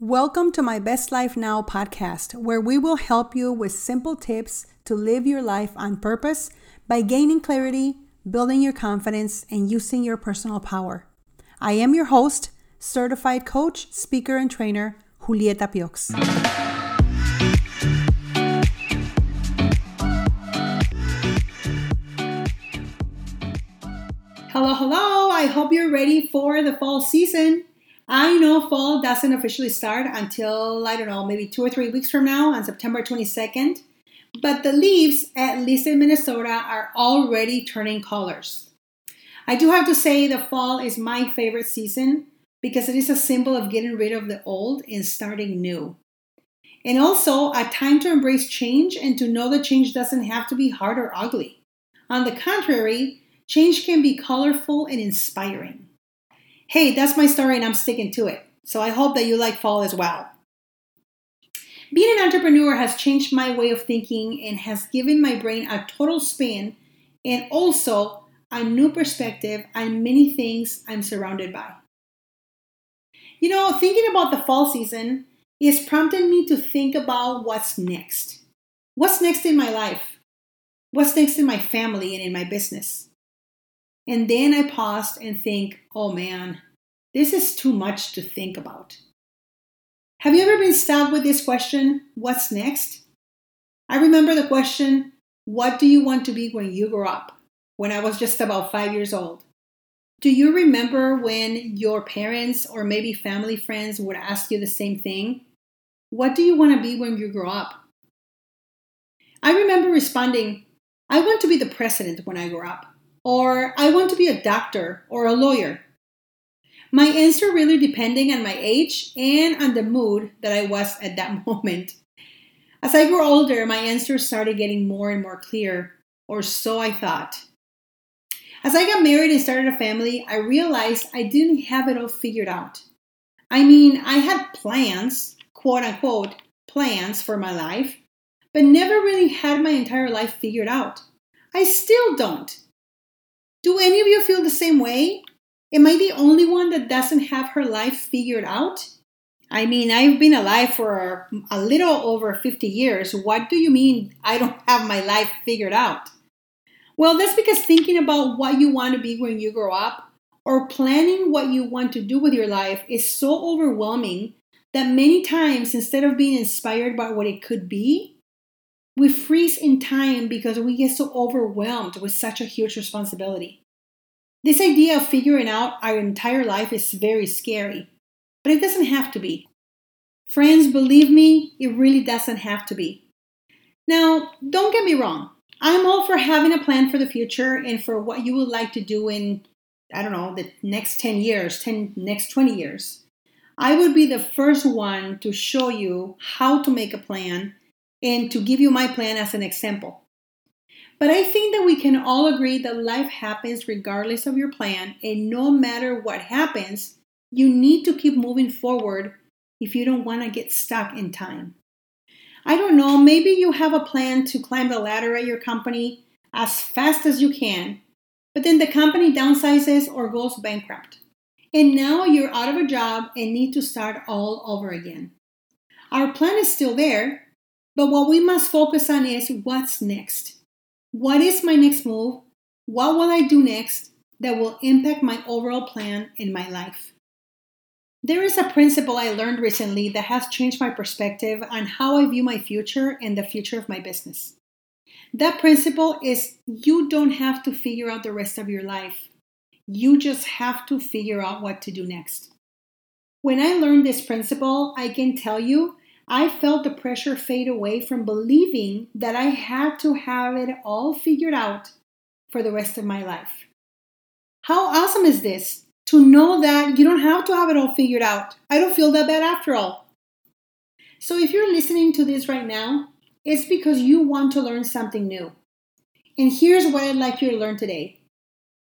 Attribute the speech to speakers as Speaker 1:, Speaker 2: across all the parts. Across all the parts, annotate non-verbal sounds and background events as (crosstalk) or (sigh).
Speaker 1: Welcome to my Best Life Now podcast, where we will help you with simple tips to live your life on purpose by gaining clarity, building your confidence, and using your personal power. I am your host, certified coach, speaker, and trainer, Julieta Piox. Hello, hello. I hope you're ready for the fall season. I know fall doesn't officially start until, I don't know, maybe two or three weeks from now on September 22nd. But the leaves, at least in Minnesota, are already turning colors. I do have to say the fall is my favorite season because it is a symbol of getting rid of the old and starting new. And also a time to embrace change and to know that change doesn't have to be hard or ugly. On the contrary, change can be colorful and inspiring hey, that's my story and I'm sticking to it. So I hope that you like fall as well. Being an entrepreneur has changed my way of thinking and has given my brain a total spin and also a new perspective on many things I'm surrounded by. You know, thinking about the fall season is prompting me to think about what's next. What's next in my life? What's next in my family and in my business? And then I paused and think, oh man, this is too much to think about. Have you ever been stuck with this question, what's next? I remember the question, what do you want to be when you grow up? When I was just about five years old. Do you remember when your parents or maybe family friends would ask you the same thing? What do you want to be when you grow up? I remember responding, I want to be the president when I grow up or I want to be a doctor or a lawyer. My answer really depending on my age and on the mood that I was at that (laughs) moment. As I grew older, my answers started getting more and more clear, or so I thought. As I got married and started a family, I realized I didn't have it all figured out. I mean, I had plans, quote unquote, plans for my life, but never really had my entire life figured out. I still don't. Do any of you feel the same way? Am I the only one that doesn't have her life figured out? I mean, I've been alive for a little over 50 years. What do you mean I don't (laughs) have my life figured out? Well, that's because thinking about what you want to be when you grow up or planning what you want to do with your life is so overwhelming that many times instead of being inspired by what it could be, we freeze in time because we get so overwhelmed with such a huge responsibility. This idea of figuring out our entire life is very scary, but it doesn't have to be. Friends, believe me, it really doesn't have to be. Now, don't get me wrong. I'm all for having a plan for the future and for what you would like to do in, I don't know, the next 10 years, 10 next 20 years. I would be the first one to show you how to make a plan and to give you my plan as an example. But I think that we can all agree that life happens regardless of your plan, and no matter what happens, you need to keep moving forward if you don't want to get stuck in time. I don't know, maybe you have a plan to climb the ladder at your company as fast as you can, but then the company downsizes or goes bankrupt. And now you're out of a job and need to start all over again. Our plan is still there, but what we must focus on is what's next. What is my next move? What will I do next that will impact my overall plan in my life? There is a principle I learned recently that has changed my perspective on how I view my future and the future of my business. That principle is you don't have to figure out the rest of your life. You just have to figure out what to do next. When I learned this principle, I can tell you I felt the pressure fade away from believing that I had to have it all figured out for the rest of my life. How awesome is this to know that you don't have to have it all figured out? I don't feel that bad after all. So, if you're listening to this right now, it's because you want to learn something new. And here's what I'd like you to learn today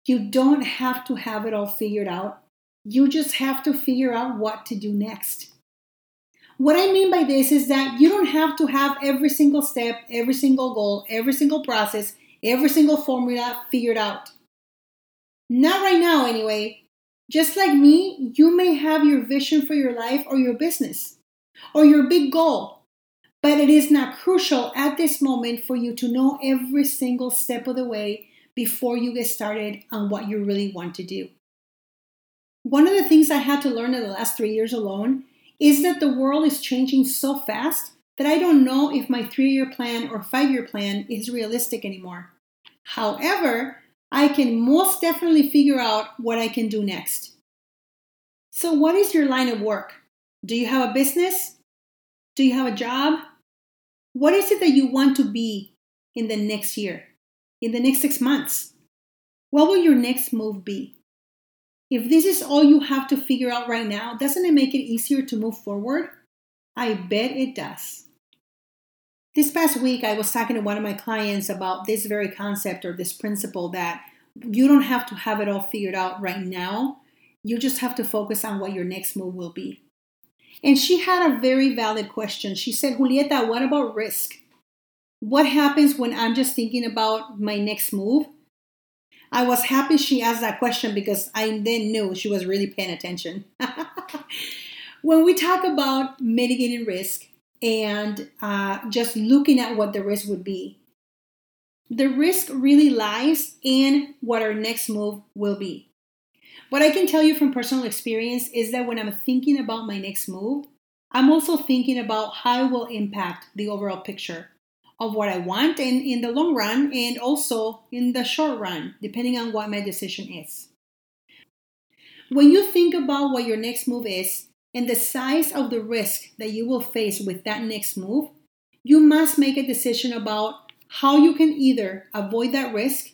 Speaker 1: you don't have to have it all figured out, you just have to figure out what to do next. What I mean by this is that you don't have to have every single step, every single goal, every single process, every single formula figured out. Not right now, anyway. Just like me, you may have your vision for your life or your business. or your big goal. But it is not crucial at this moment for you to know every single step of the way before you get started on what you really want to do. One of the things I had to learn in the last three years alone is that the world is changing so fast that I don't know if my three year plan or five year plan is realistic anymore. However, I can most definitely figure out what I can do next. So, what is your line of work? Do you have a business? Do you have a job? What is it that you want to be in the next year, in the next six months? What will your next move be? If this is all you have to figure out right now, doesn't it make it easier to move forward? I bet it does. This past week, I was talking to one of my clients about this very concept or this principle that you don't have to have it all figured out right now. You just have to focus on what your next move will be. And she had a very valid question. She said, Julieta, what about risk? What happens when I'm just thinking about my next move? I was happy she asked that question because I then knew she was really paying attention. (laughs) when we talk about mitigating risk, and uh, just looking at what the risk would be. The risk really lies in what our next move will be. What I can tell you from personal experience is that when I'm thinking about my next move, I'm also thinking about how it will impact the overall picture of what I want and in the long run and also in the short run, depending on what my decision is. When you think about what your next move is, and the size of the risk that you will face with that next move, you must make a decision about how you can either avoid that risk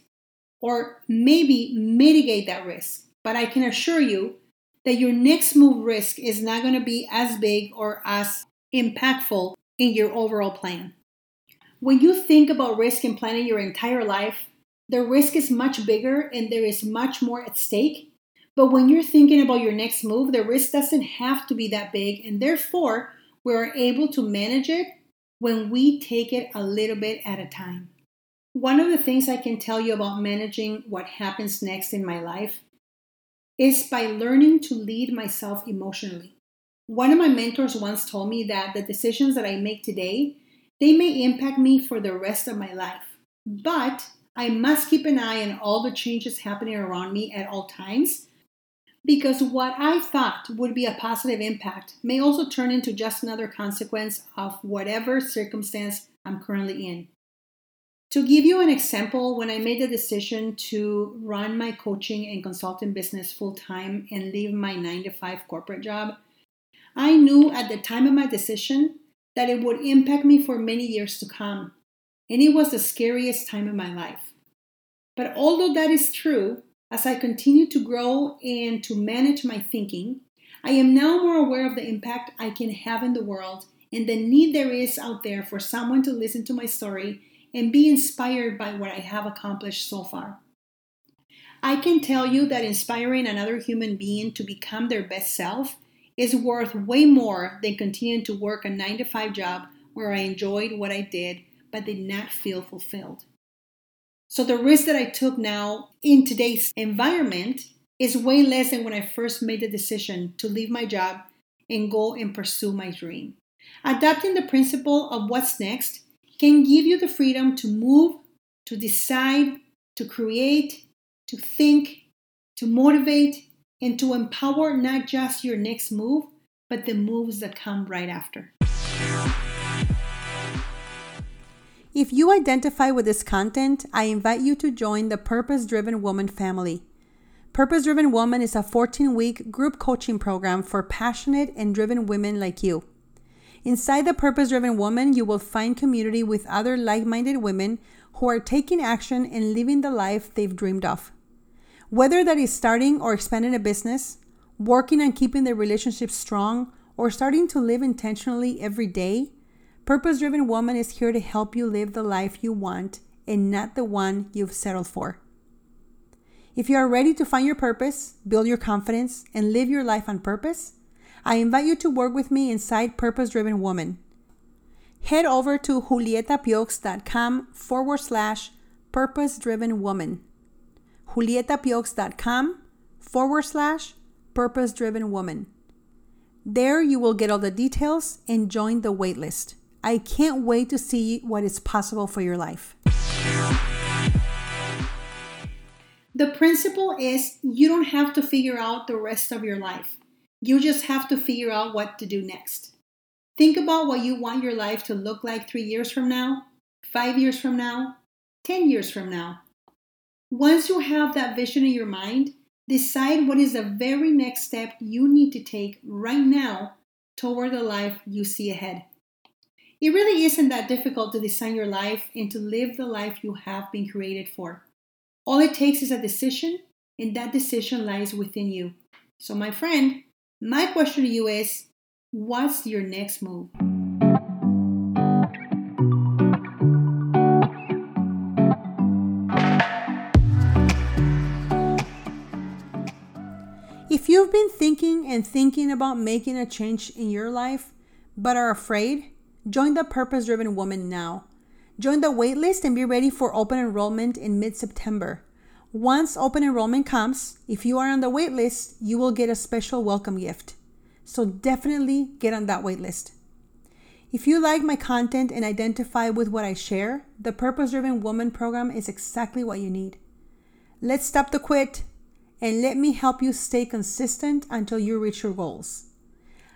Speaker 1: or maybe mitigate that risk. But I can assure you that your next move risk is not going to be as big or as impactful in your overall plan. When you think about risk in planning your entire life, the risk is much bigger and there is much more at stake but when you're thinking about your next move, the risk doesn't have to be that big, and therefore, we're able to manage it when we take it a little bit at a time. One of the things I can tell you about managing what happens next in my life is by learning to lead myself emotionally. One of my mentors once told me that the decisions that I make today, they may impact me for the rest of my life. But I must keep an eye on all the changes happening around me at all times because what I thought would be a positive impact may also turn into just another consequence of whatever circumstance I'm currently in. To give you an example, when I made the decision to run my coaching and consulting business full time and leave my 9 to 5 corporate job, I knew at the time of my decision that it would impact me for many years to come, and it was the scariest time in my life. But although that is true, as I continue to grow and to manage my thinking, I am now more aware of the impact I can have in the world and the need there is out there for someone to listen to my story and be inspired by what I have accomplished so far. I can tell you that inspiring another human being to become their best self is worth way more than continuing to work a 9 to 5 job where I enjoyed what I did but did not feel fulfilled. So the risk that I took now in today's environment is way less than when I first made the decision to leave my job and go and pursue my dream. Adapting the principle of what's next can give you the freedom to move, to decide, to create, to think, to motivate, and to empower not just your next move, but the moves that come right after. If you identify with this content, I invite you to join the Purpose Driven Woman family. Purpose Driven Woman is a 14 week group coaching program for passionate and driven women like you. Inside the Purpose Driven Woman, you will find community with other like minded women who are taking action and living the life they've dreamed of. Whether that is starting or expanding a business, working on keeping their relationship strong, or starting to live intentionally every day, Purpose Driven Woman is here to help you live the life you want and not the one you've settled for. If you are ready to find your purpose, build your confidence, and live your life on purpose, I invite you to work with me inside Purpose Driven Woman. Head over to julietapiox.com forward slash purpose driven woman. julietapiox.com forward slash purpose driven woman. There you will get all the details and join the waitlist. I can't wait to see what is possible for your life. The principle is you don't have to figure out the rest of your life. You just have to figure out what to do next. Think about what you want your life to look like three years from now, five years from now, 10 years from now. Once you have that vision in your mind, Decide what is the very next step you need to take right now toward the life you see ahead. It really isn't that difficult to design your life and to live the life you have been created for. All it takes is a decision, and that decision lies within you. So, my friend, my question to you is what's your next move? You've been thinking and thinking about making a change in your life, but are afraid, join the Purpose Driven Woman now. Join the waitlist and be ready for open enrollment in mid September. Once open enrollment comes, if you are on the waitlist, you will get a special welcome gift. So definitely get on that waitlist. If you like my content and identify with what I share, the Purpose Driven Woman program is exactly what you need. Let's stop the quit and let me help you stay consistent until you reach your goals.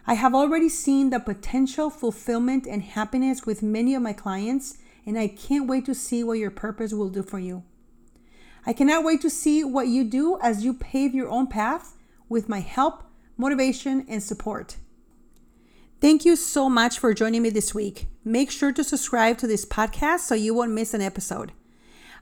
Speaker 1: I have already seen the potential fulfillment and happiness with many of my clients, and I can't wait to see what your purpose will do for you. I cannot wait to see what you do as you pave your own path with my help, motivation, and support. Thank you so much for joining me this week. Make sure to subscribe to this podcast so you won't miss an episode.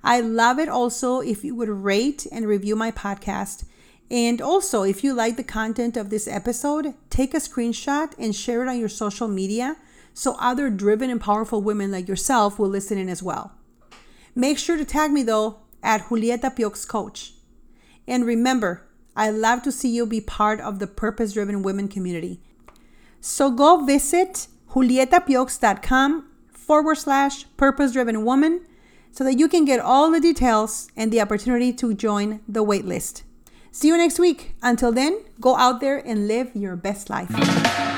Speaker 1: I love it also if you would rate and review my podcast. And also, if you like the content of this episode, take a screenshot and share it on your social media so other driven and powerful women like yourself will listen in as well. Make sure to tag me though at Julieta Piox Coach. And remember, I love to see you be part of the purpose driven women community. So go visit julietapiox.com forward slash purpose driven woman so that you can get all the details and the opportunity to join the waitlist. See you next week. Until then, go out there and live your best life.